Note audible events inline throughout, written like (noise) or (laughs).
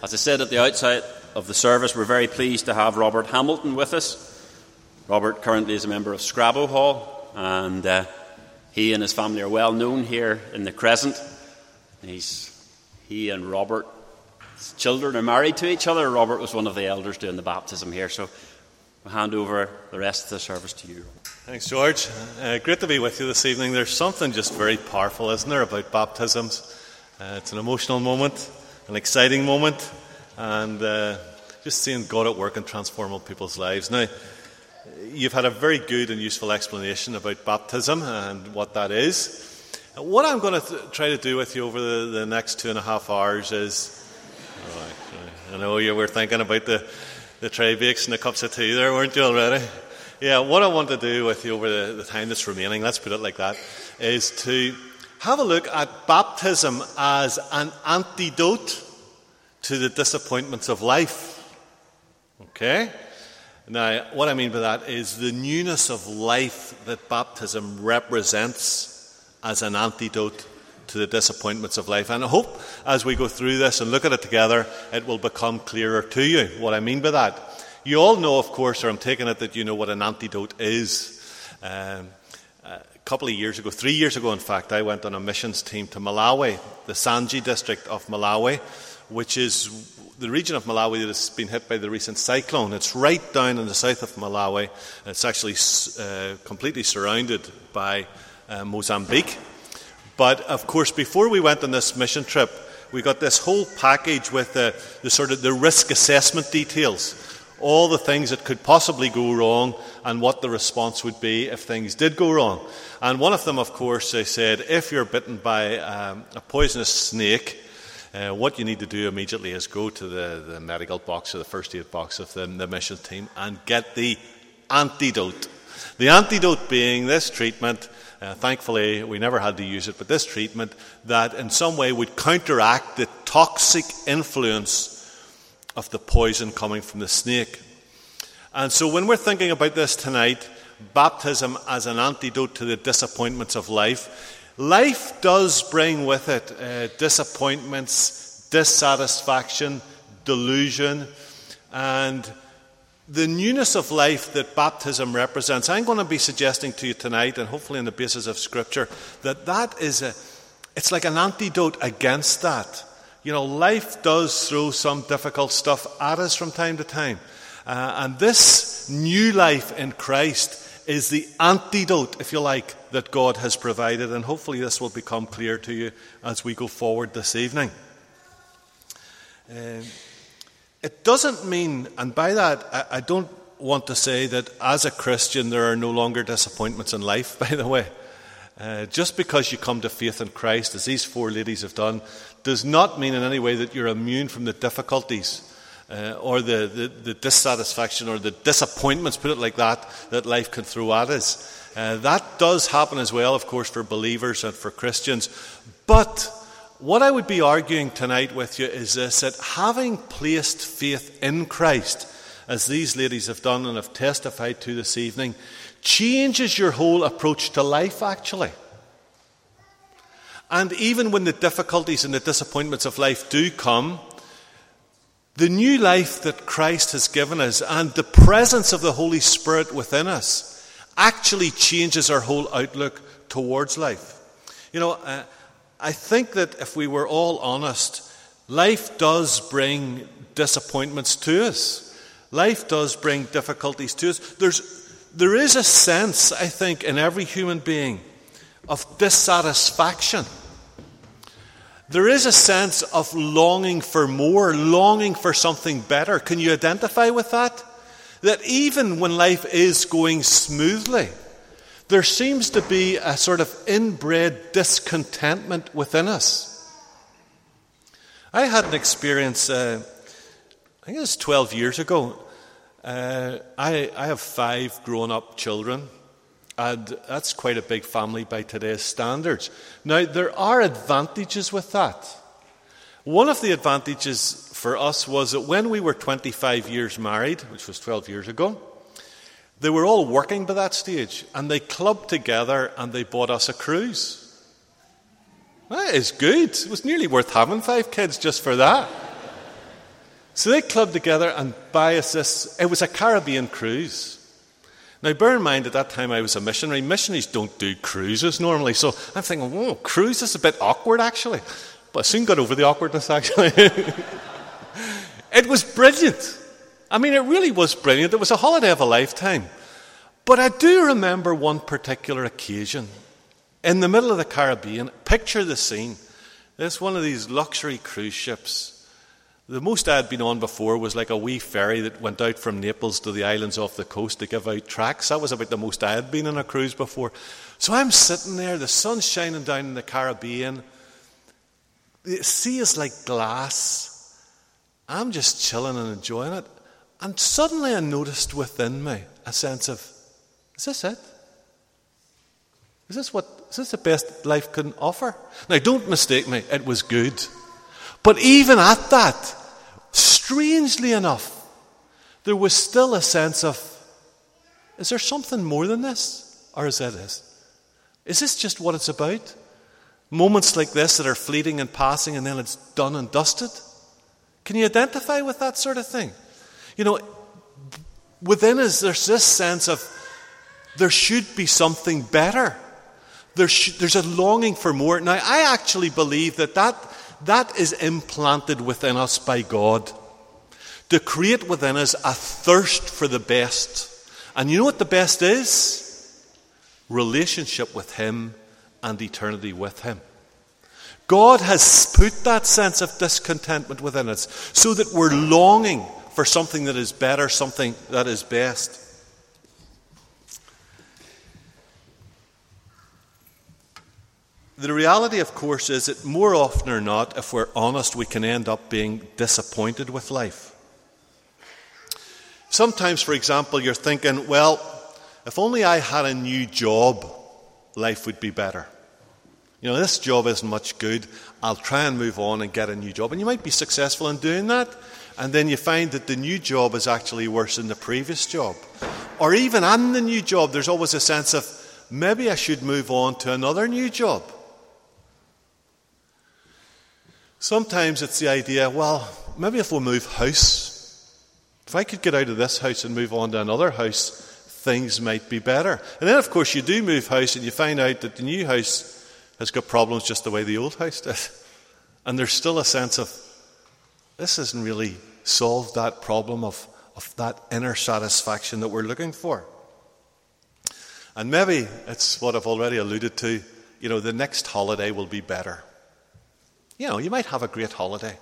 As I said at the outset of the service, we're very pleased to have Robert Hamilton with us. Robert currently is a member of Scrabo Hall, and uh, he and his family are well known here in the Crescent. He's, he and Robert's children are married to each other. Robert was one of the elders doing the baptism here, so I'll hand over the rest of the service to you. Thanks, George. Uh, great to be with you this evening. There's something just very powerful, isn't there, about baptisms? Uh, it's an emotional moment an exciting moment, and uh, just seeing God at work and transforming people's lives. Now, you've had a very good and useful explanation about baptism and what that is. What I'm going to th- try to do with you over the, the, next two and a half hours is. Oh, I know you were thinking about the, the tray bakes and the cups of tea there, weren't you already? Yeah, what I want to do with you over the, the time that's remaining, let's put it like that, is to have a look at baptism as an antidote to the disappointments of life. Okay? Now, what I mean by that is the newness of life that baptism represents as an antidote to the disappointments of life. And I hope as we go through this and look at it together, it will become clearer to you what I mean by that. You all know, of course, or I'm taking it that you know what an antidote is. Um, couple of years ago, three years ago, in fact, I went on a missions team to Malawi, the Nsanje district of Malawi, which is the region of Malawi that has been hit by the recent cyclone. It's right down in the south of Malawi. It's actually uh, completely surrounded by uh, Mozambique. But of course, before we went on this mission trip, we got this whole package with the, the sort of the risk assessment details all the things that could possibly go wrong and what the response would be if things did go wrong. And one of them, of course, they said if you're bitten by um, a poisonous snake, uh, what you need to do immediately is go to the, the medical box or the first aid box of the, the mission team and get the antidote. The antidote being this treatment. Uh, thankfully, we never had to use it, but this treatment that in some way would counteract the toxic influence of the poison coming from the snake. And so, when we're thinking about this tonight, baptism as an antidote to the disappointments of life, life does bring with it uh, disappointments, dissatisfaction, delusion, and the newness of life that baptism represents. I'm going to be suggesting to you tonight, and hopefully on the basis of Scripture, that that is a, it's like an antidote against that. You know, life does throw some difficult stuff at us from time to time. Uh, and this new life in Christ is the antidote, if you like, that God has provided. And hopefully, this will become clear to you as we go forward this evening. Um, it doesn't mean, and by that, I, I don't want to say that as a Christian there are no longer disappointments in life, (laughs) by the way. Uh, just because you come to faith in Christ, as these four ladies have done, does not mean in any way that you're immune from the difficulties uh, or the, the, the, dissatisfaction or the disappointments, put it like that, that life can throw at us. Uh, that does happen as well, of course, for believers and for Christians. But what I would be arguing tonight with you is this that having placed faith in Christ, as these ladies have done and have testified to this evening, changes your whole approach to life, actually. And even when the difficulties and the disappointments of life do come, the new life that Christ has given us and the presence of the Holy Spirit within us actually changes our whole outlook towards life. You know, uh, I think that if we were all honest, life does bring disappointments to us. Life does bring difficulties to us. There's there is a sense, I think, in every human being of dissatisfaction. There is a sense of longing for more, longing for something better. Can you identify with that? That even when life is going smoothly, there seems to be a sort of inbred discontentment within us. I had an experience, uh, I think it was 12 years ago. Uh, I, I have five grown up children, and that's quite a big family by today's standards. Now, there are advantages with that. One of the advantages for us was that when we were 25 years married, which was 12 years ago, they were all working by that stage, and they clubbed together and they bought us a cruise. That is good. It was nearly worth having five kids just for that. So they clubbed together and buy us this. It was a Caribbean cruise. Now, bear in mind, at that time I was a missionary. Missionaries don't do cruises normally. So I'm thinking, whoa, cruise is a bit awkward, actually. But I soon got over the awkwardness, (laughs) actually. it was brilliant. I mean, it really was brilliant. It was a holiday of a lifetime. But I do remember one particular occasion in the middle of the Caribbean. Picture the scene. It's one of these luxury cruise ships. The most I had been on before was like a wee ferry that went out from Naples to the islands off the coast to give out tracts. That was about the most I had been on a cruise before. So I'm sitting there, the sun's shining down in the Caribbean. The sea is like glass. I'm just chilling and enjoying it. And suddenly I noticed within me a sense of, is this it? Is this what is this the best life can offer? Now don't mistake me, it was good. But even at that, strangely enough, there was still a sense of is there something more than this? Or is that Is this just what it's about? Moments like this that are fleeting and passing and then it's done and dusted? Can you identify with that sort of thing? You know, within us, there's this sense of there should be something better. There sh- there's a longing for more. Now, I actually believe that, that that is implanted within us by God to create within us a thirst for the best. And you know what the best is? Relationship with Him and eternity with Him. God has put that sense of discontentment within us so that we're longing for something that is better, something that is best. The reality, of course, is that more often or not, if we're honest, we can end up being disappointed with life. Sometimes, for example, you're thinking, well, if only I had a new job, life would be better. You know, this job isn't much good. I'll try and move on and get a new job. And you might be successful in doing that. And then you find that the new job is actually worse than the previous job. Or even in the new job, there's always a sense of maybe I should move on to another new job. Sometimes it's the idea, well, maybe if we move house, if I could get out of this house and move on to another house, things might be better. And then, of course, you do move house and you find out that the new house has got problems just the way the old house did. And there's still a sense of this hasn't really solved that problem of, of that inner satisfaction that we're looking for. And maybe it's what I've already alluded to you know, the next holiday will be better. You know, you might have a great holiday.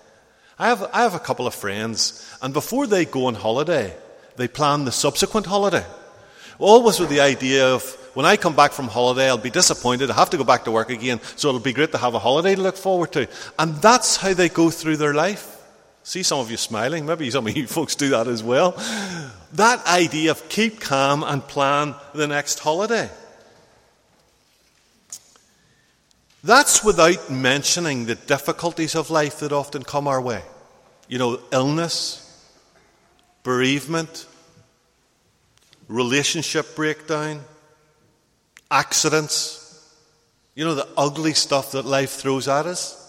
I have, I have a couple of friends, and before they go on holiday, they plan the subsequent holiday. Always with the idea of when I come back from holiday, I'll be disappointed. I have to go back to work again, so it'll be great to have a holiday to look forward to. And that's how they go through their life. See some of you smiling. Maybe some of (laughs) you folks do that as well. That idea of keep calm and plan the next holiday. That's without mentioning the difficulties of life that often come our way. You know, illness, bereavement, relationship breakdown accidents, you know, the ugly stuff that life throws at us.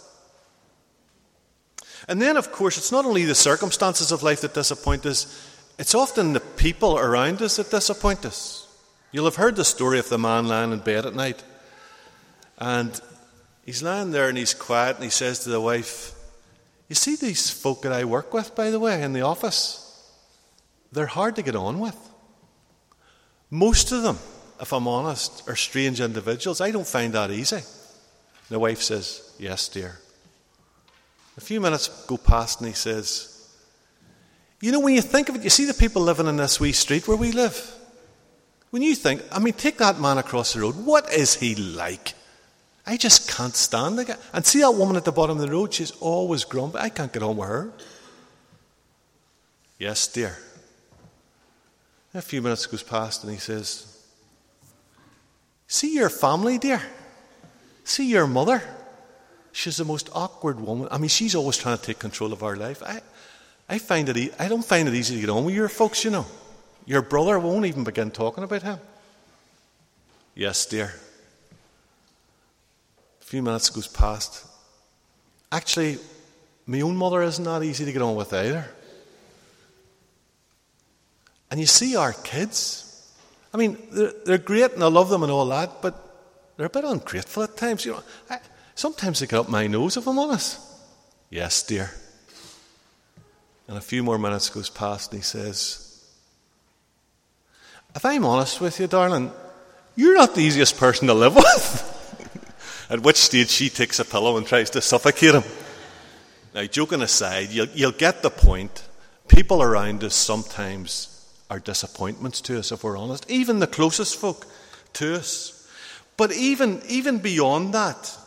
And then, of course, it's not only the circumstances of life that disappoint us, it's often the people around us that disappoint us. You'll have heard the story of the man lying in bed at night. And he's lying there and he's quiet and he says to the wife, You see these folk that I work with, by the way, in the office? They're hard to get on with. Most of them if I'm honest, are strange individuals. I don't find that easy. The wife says, Yes, dear. A few minutes go past and he says, You know, when you think of it, you see the people living in this wee street where we live. When you think, I mean, take that man across the road. What is he like? I just can't stand guy. And see that woman at the bottom of the road? She's always grumpy. I can't get on with her. Yes, dear. A few minutes goes past and he says, See your family, dear. See your mother. She's the most awkward woman. I mean, she's always trying to take control of our life. I, I find it. E- I don't find it easy to get on with your folks. You know, your brother won't even begin talking about him. Yes, dear. Few minutes goes past. Actually, my own mother isn't that easy to get on with either. And you see our kids. I mean, they're, they're great and I love them and all that, but they're a bit ungrateful at times. You know, I, sometimes they get up my nose, if I'm honest. Yes, dear. And a few more minutes goes past and he says, If I'm honest with you, darling, you're not the easiest person to live (laughs) with. At which stage she takes a pillow and tries to suffocate him. Now, joking aside, you'll, you'll get the point. People around us sometimes are disappointments to us, if we're honest. Even the closest folk to us. But even, even beyond that,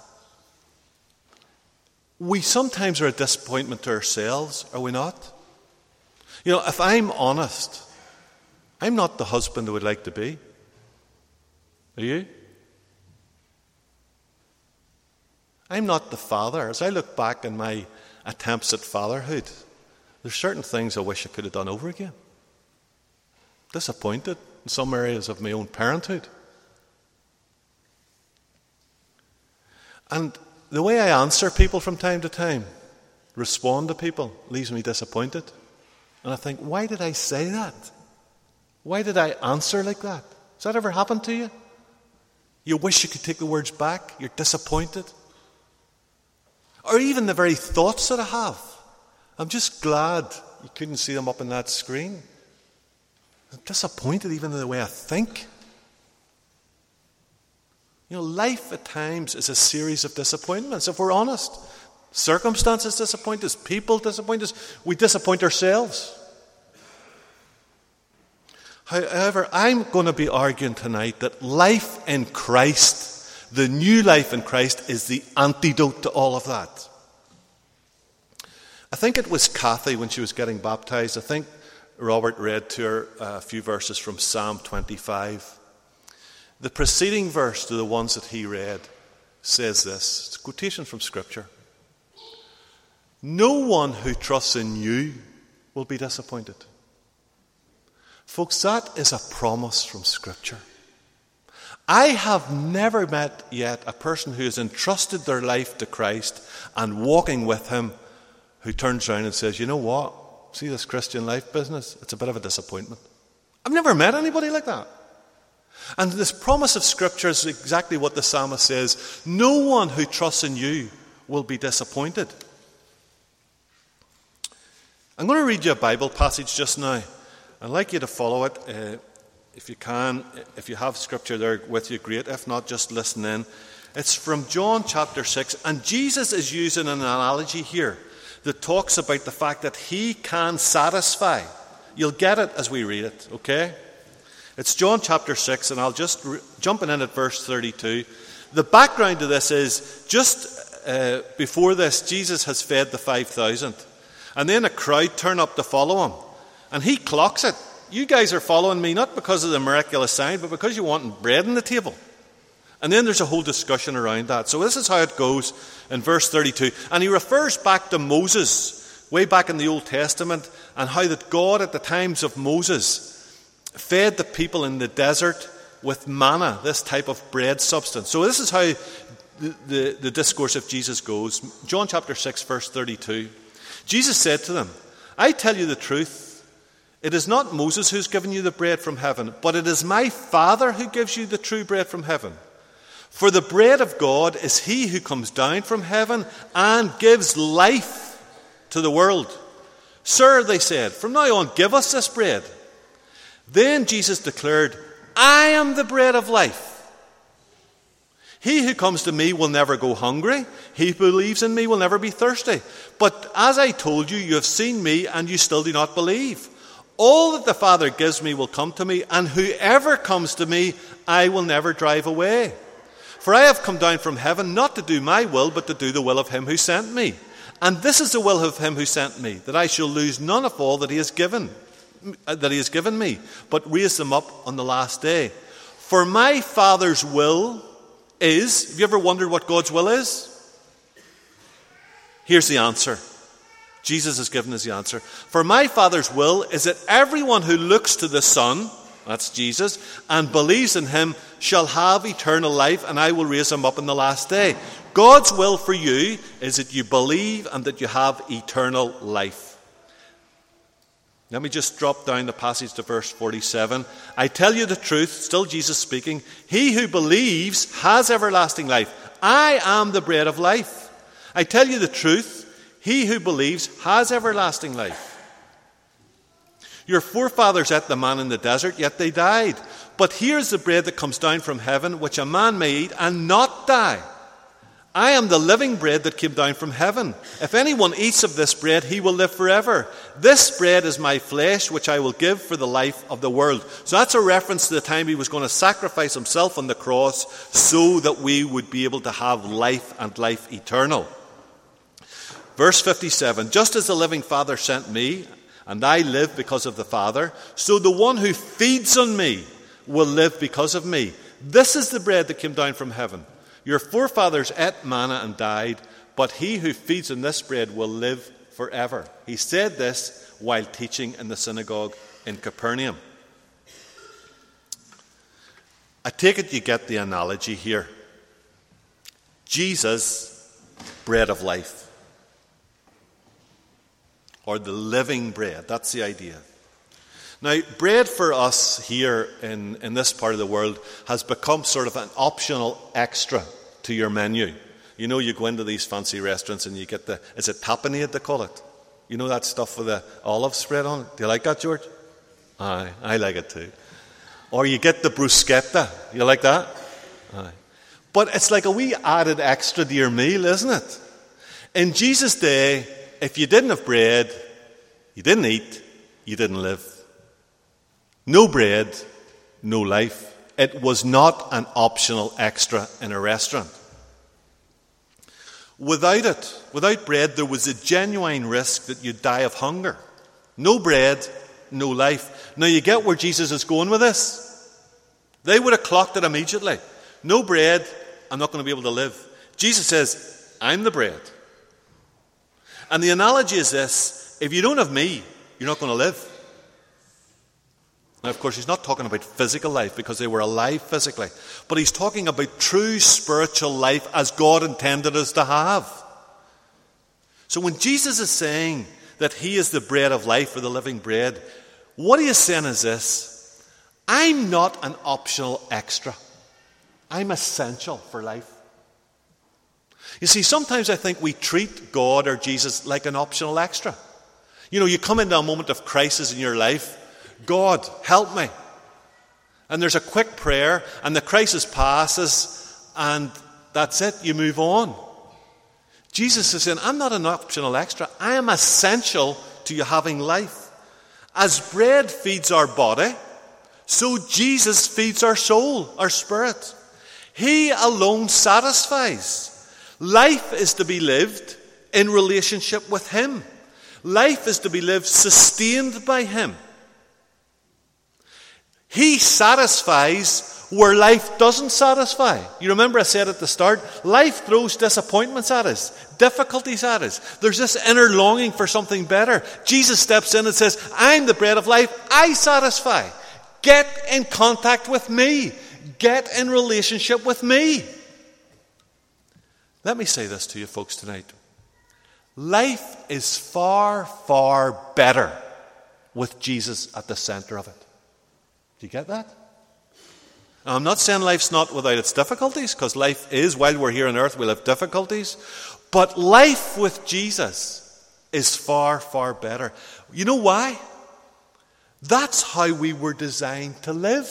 we sometimes are a disappointment to ourselves, are we not? You know, if I'm honest, I'm not the husband I would like to be. Are you? I'm not the father. As I look back on my attempts at fatherhood, there's certain things I wish I could have done over again. Disappointed in some areas of my own parenthood. And the way I answer people from time to time, respond to people, leaves me disappointed. And I think, why did I say that? Why did I answer like that? Has that ever happened to you? You wish you could take the words back, you're disappointed. Or even the very thoughts that I have. I'm just glad you couldn't see them up on that screen. I'm disappointed even in the way I think. You know, life at times is a series of disappointments, if we're honest. Circumstances disappoint us, people disappoint us, we disappoint ourselves. However, I'm going to be arguing tonight that life in Christ, the new life in Christ, is the antidote to all of that. I think it was Kathy when she was getting baptized. I think Robert read to her uh, a few verses from Psalm 25. The preceding verse to the ones that he read says this it's a quotation from Scripture. No one who trusts in you will be disappointed. Folks, that is a promise from Scripture. I have never met yet a person who has entrusted their life to Christ and walking with Him who turns around and says, You know what? See this Christian life business? It's a bit of a disappointment. I've never met anybody like that. And this promise of Scripture is exactly what the psalmist says No one who trusts in you will be disappointed. I'm going to read you a Bible passage just now. I'd like you to follow it. Uh, if you can, if you have Scripture there with you, great. If not, just listen in. It's from John chapter 6, and Jesus is using an analogy here that talks about the fact that He can satisfy. You'll get it as we read it, okay? It's John chapter 6, and I'll just re- jumping in at verse 32. The background to this is just uh, before this, Jesus has fed the 5,000. And then a crowd turn up to follow him. And he clocks it. You guys are following me not because of the miraculous sign, but because you want bread on the table. And then there's a whole discussion around that. So this is how it goes in verse 32. And he refers back to Moses, way back in the Old Testament, and how that God at the times of Moses fed the people in the desert with manna, this type of bread substance. So, this is how the, the, the, discourse of Jesus goes. John chapter 6, verse 32. Jesus said to them, I tell you the truth. It is not Moses who's given you the bread from heaven, but it is my Father who gives you the true bread from heaven. For the bread of God is he who comes down from heaven and gives life to the world. Sir, they said, from now on, give us this bread. Then Jesus declared, I am the bread of life. He who comes to me will never go hungry. He who believes in me will never be thirsty. But as I told you, you have seen me and you still do not believe. All that the Father gives me will come to me, and whoever comes to me, I will never drive away. For I have come down from heaven not to do my will, but to do the will of him who sent me. And this is the will of him who sent me, that I shall lose none of all that he has given uh, that he has given me, but raise them up on the last day. For my Father's will is, have you ever wondered what God's will is? Here's the answer. Jesus has given us the answer. For my Father's will is that everyone who looks to the Son, that's Jesus, and believes in him shall have eternal life, and I will raise him up in the last day. God's will for you is that you believe and that you have eternal life. Let me just drop down the passage to verse 47. I tell you the truth, still Jesus speaking. He who believes has everlasting life. I am the bread of life. I tell you the truth. He who believes has everlasting life. Your forefathers ate the manna in the desert, yet they died. But here's the bread that comes down from heaven, which a man may eat and not die. I am the living bread that came down from heaven. If anyone eats of this bread, he will live forever. This bread is my flesh, which I will give for the life of the world. So that's a reference to the time he was going to sacrifice himself on the cross so that we would be able to have life and life eternal. Verse 57 Just as the living Father sent me, and I live because of the Father, so the one who feeds on me will live because of me. This is the bread that came down from heaven. Your forefathers ate manna and died, but he who feeds on this bread will live forever. He said this while teaching in the synagogue in Capernaum. I take it you get the analogy here. Jesus, bread of life, or the living bread. That's the idea. Now, bread for us here in, in this part of the world has become sort of an optional extra to your menu. You know, you go into these fancy restaurants and you get the, is it tapenade they call it? You know that stuff with the olive spread on it? Do you like that, George? Aye, I like it too. Or you get the bruschetta. You like that? Aye. But it's like a wee added extra to your meal, isn't it? In Jesus' day, if you didn't have bread, you didn't eat, you didn't live. No bread, no life. It was not an optional extra in a restaurant. Without it, without bread, there was a genuine risk that you'd die of hunger. No bread, no life. Now you get where Jesus is going with this. They would have clocked it immediately. No bread, I'm not going to be able to live. Jesus says, I'm the bread. And the analogy is this if you don't have me, you're not going to live. Now, of course, he's not talking about physical life because they were alive physically, but he's talking about true spiritual life as God intended us to have. So when Jesus is saying that he is the bread of life or the living bread, what he is saying is this I'm not an optional extra, I'm essential for life. You see, sometimes I think we treat God or Jesus like an optional extra. You know, you come into a moment of crisis in your life God, help me. And there's a quick prayer, and the crisis passes, and that's it, you move on. Jesus is saying, I'm not an optional extra, I am essential to you having life. As bread feeds our body, so Jesus feeds our soul, our spirit. He alone satisfies. Life is to be lived in relationship with Him. Life is to be lived sustained by Him. He satisfies where life doesn't satisfy. You remember I said at the start, life throws disappointments at us, difficulties at us. There's this inner longing for something better. Jesus steps in and says, I'm the bread of life. I satisfy. Get in contact with me. Get in relationship with me. Let me say this to you folks tonight. Life is far, far better with Jesus at the center of it. Do you get that? Now, I'm not saying life's not without its difficulties, because life is, while we're here on earth, we'll have difficulties. But life with Jesus is far, far better. You know why? That's how we were designed to live.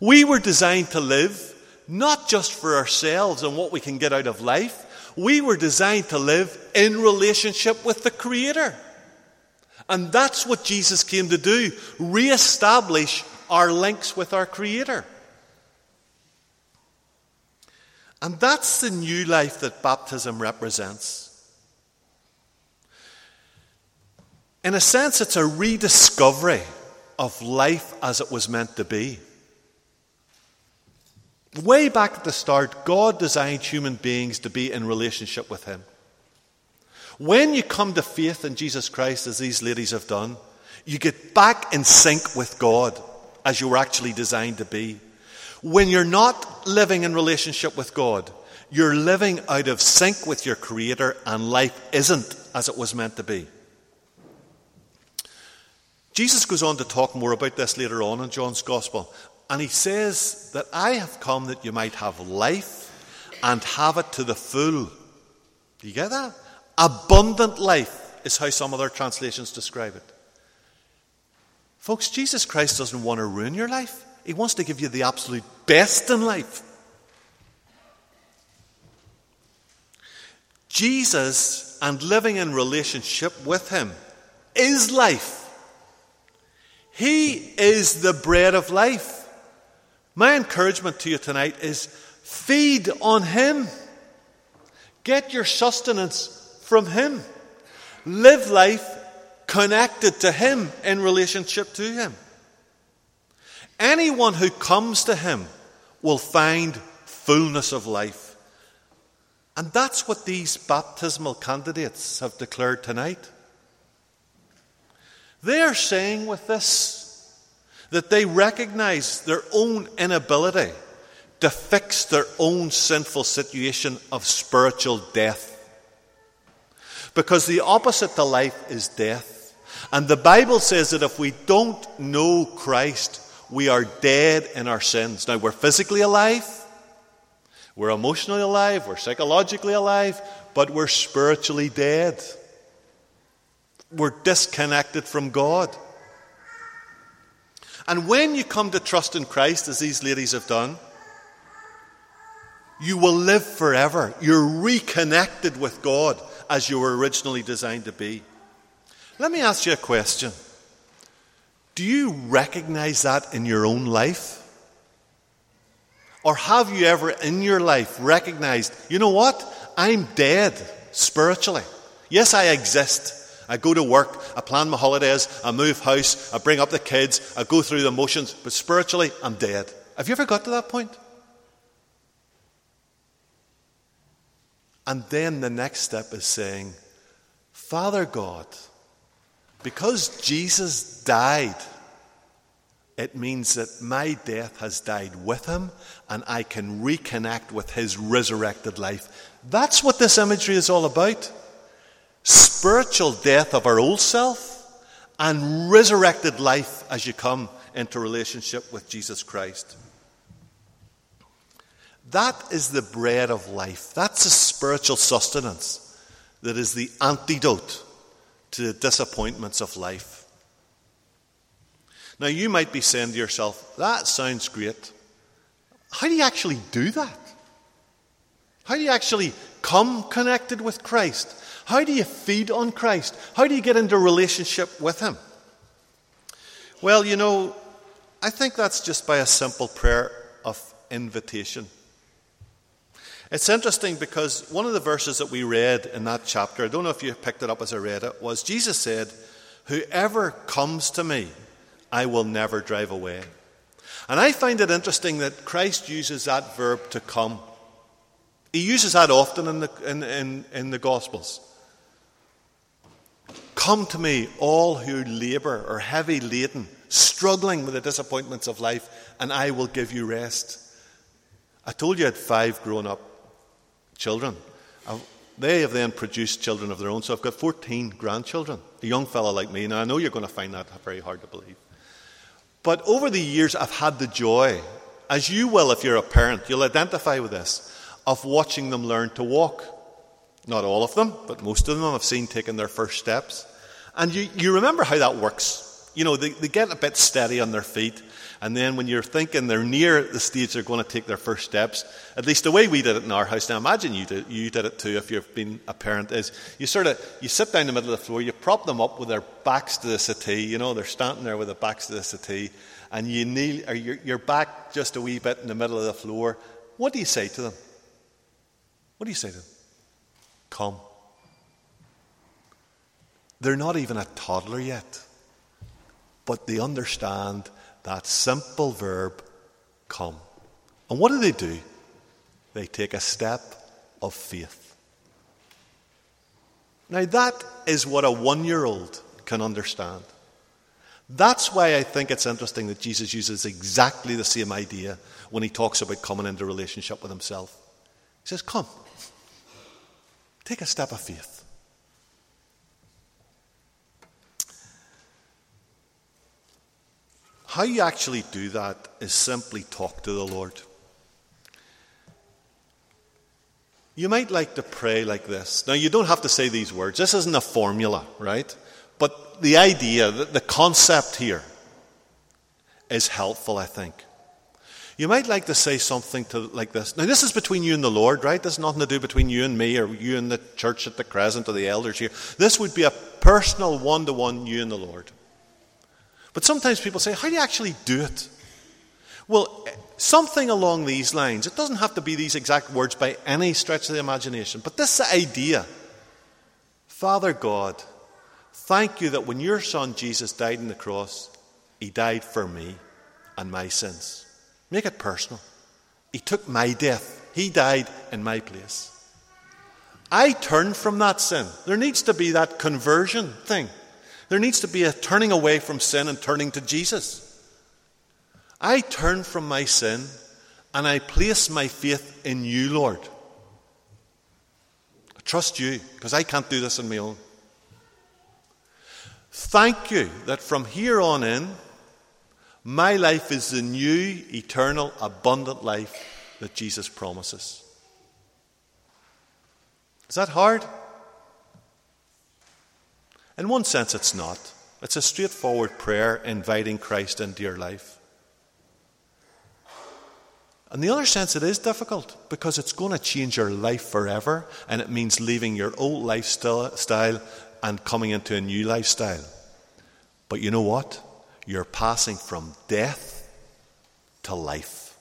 We were designed to live not just for ourselves and what we can get out of life. We were designed to live in relationship with the Creator. And that's what Jesus came to do re-establish our links with our Creator. And that's the new life that baptism represents. In a sense, it's a rediscovery of life as it was meant to be. Way back at the start, God designed human beings to be in relationship with Him. When you come to faith in Jesus Christ, as these ladies have done, you get back in sync with God as you were actually designed to be. When you're not living in relationship with God, you're living out of sync with your Creator, and life isn't as it was meant to be. Jesus goes on to talk more about this later on in John's Gospel. And he says that I have come that you might have life and have it to the full. Do you get that? Abundant life is how some other translations describe it. Folks, Jesus Christ doesn't want to ruin your life. He wants to give you the absolute best in life. Jesus and living in relationship with Him is life. He is the bread of life. My encouragement to you tonight is feed on Him. Get your sustenance from Him. Live life connected to Him in relationship to Him. Anyone who comes to Him will find fullness of life. And that's what these baptismal candidates have declared tonight. They are saying with this that they recognize their own inability to fix their own sinful situation of spiritual death. Because the opposite to life is death. And the Bible says that if we don't know Christ, we are dead in our sins. Now, we're physically alive, we're emotionally alive, we're psychologically alive, but we're spiritually dead. We're disconnected from God. And when you come to trust in Christ, as these ladies have done, you will live forever. You're reconnected with God as you were originally designed to be. Let me ask you a question. Do you recognize that in your own life? Or have you ever in your life recognized, you know what? I'm dead spiritually. Yes, I exist. I go to work, I plan my holidays, I move house, I bring up the kids, I go through the motions, but spiritually, I'm dead. Have you ever got to that point? And then the next step is saying, Father God, because Jesus died, it means that my death has died with him and I can reconnect with his resurrected life. That's what this imagery is all about spiritual death of our old self and resurrected life as you come into relationship with Jesus Christ. That is the bread of life. That's a spiritual sustenance that is the antidote to the disappointments of life. Now, you might be saying to yourself, that sounds great. How do you actually do that? How do you actually come connected with Christ? How do you feed on Christ? How do you get into relationship with Him? Well, you know, I think that's just by a simple prayer of invitation. It's interesting because one of the verses that we read in that chapter, I don't know if you picked it up as I read it, was Jesus said, Whoever comes to me, I will never drive away. And I find it interesting that Christ uses that verb to come. He uses that often in the, in, in, in the Gospels. Come to me, all who labor or heavy laden, struggling with the disappointments of life, and I will give you rest. I told you I had five grown up children. They have then produced children of their own, so I've got 14 grandchildren. A young fellow like me. Now, I know you're going to find that very hard to believe. But over the years, I've had the joy, as you will if you're a parent, you'll identify with this, of watching them learn to walk. Not all of them, but most of them I've seen taking their first steps. And you, you remember how that works. You know, they, they get a bit steady on their feet. And then when you're thinking they're near the stage they're going to take their first steps, at least the way we did it in our house, now imagine you did, you did it too if you've been a parent, is you sort of, you sit down in the middle of the floor, you prop them up with their backs to the settee, you know, they're standing there with their backs to the settee, and you kneel, or your, your back just a wee bit in the middle of the floor. What do you say to them? What do you say to them? Come. They're not even a toddler yet, but they understand that simple verb, come. And what do they do? They take a step of faith. Now, that is what a one year old can understand. That's why I think it's interesting that Jesus uses exactly the same idea when he talks about coming into relationship with himself. He says, Come, Take a step of faith. How you actually do that is simply talk to the Lord. You might like to pray like this. Now, you don't have to say these words. This isn't a formula, right? But the idea, the concept here is helpful, I think. You might like to say something to, like this. Now, this is between you and the Lord, right? This has nothing to do between you and me or you and the church at the Crescent or the elders here. This would be a personal one to one, you and the Lord. But sometimes people say, How do you actually do it? Well, something along these lines. It doesn't have to be these exact words by any stretch of the imagination, but this idea Father God, thank you that when your son Jesus died on the cross, he died for me and my sins. Make it personal. He took my death, He died in my place. I turn from that sin. There needs to be that conversion thing. There needs to be a turning away from sin and turning to Jesus. I turn from my sin and I place my faith in you, Lord. I trust you because I can't do this on my own. Thank you that from here on in, my life is the new, eternal, abundant life that Jesus promises. Is that hard? In one sense, it's not. It's a straightforward prayer inviting Christ into your life. In the other sense, it is difficult because it's going to change your life forever and it means leaving your old lifestyle and coming into a new lifestyle. But you know what? You're passing from death to life.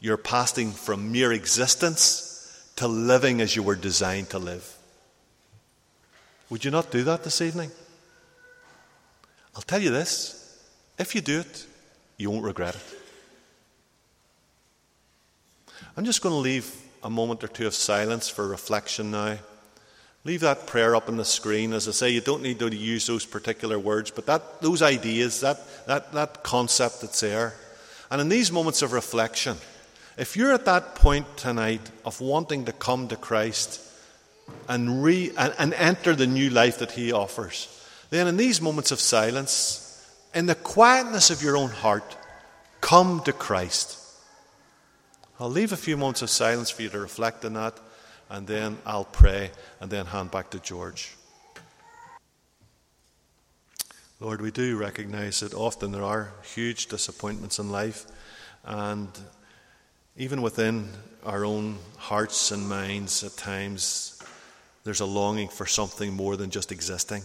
You're passing from mere existence to living as you were designed to live. Would you not do that this evening? I'll tell you this if you do it, you won't regret it. I'm just going to leave a moment or two of silence for reflection now. Leave that prayer up on the screen. As I say, you don't need to use those particular words, but that, those ideas, that, that, that concept that's there. And in these moments of reflection, if you're at that point tonight of wanting to come to Christ and, re, and, and enter the new life that He offers, then in these moments of silence, in the quietness of your own heart, come to Christ. I'll leave a few moments of silence for you to reflect on that and then I'll pray and then hand back to George. Lord, we do recognize that often there are huge disappointments in life, and even within our own hearts and minds, at times there's a longing for something more than just existing.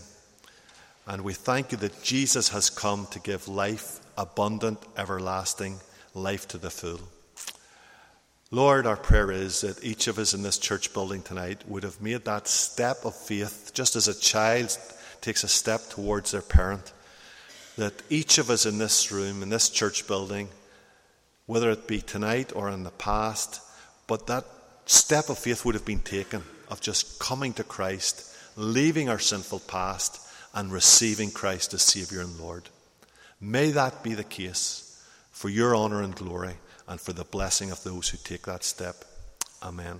And we thank you that Jesus has come to give life, abundant, everlasting life to the full. Lord, our prayer is that each of us in this church building tonight would have made that step of faith, just as a child takes a step towards their parent. That each of us in this room, in this church building, whether it be tonight or in the past, but that step of faith would have been taken of just coming to Christ, leaving our sinful past, and receiving Christ as Saviour and Lord. May that be the case for your honour and glory and for the blessing of those who take that step. Amen.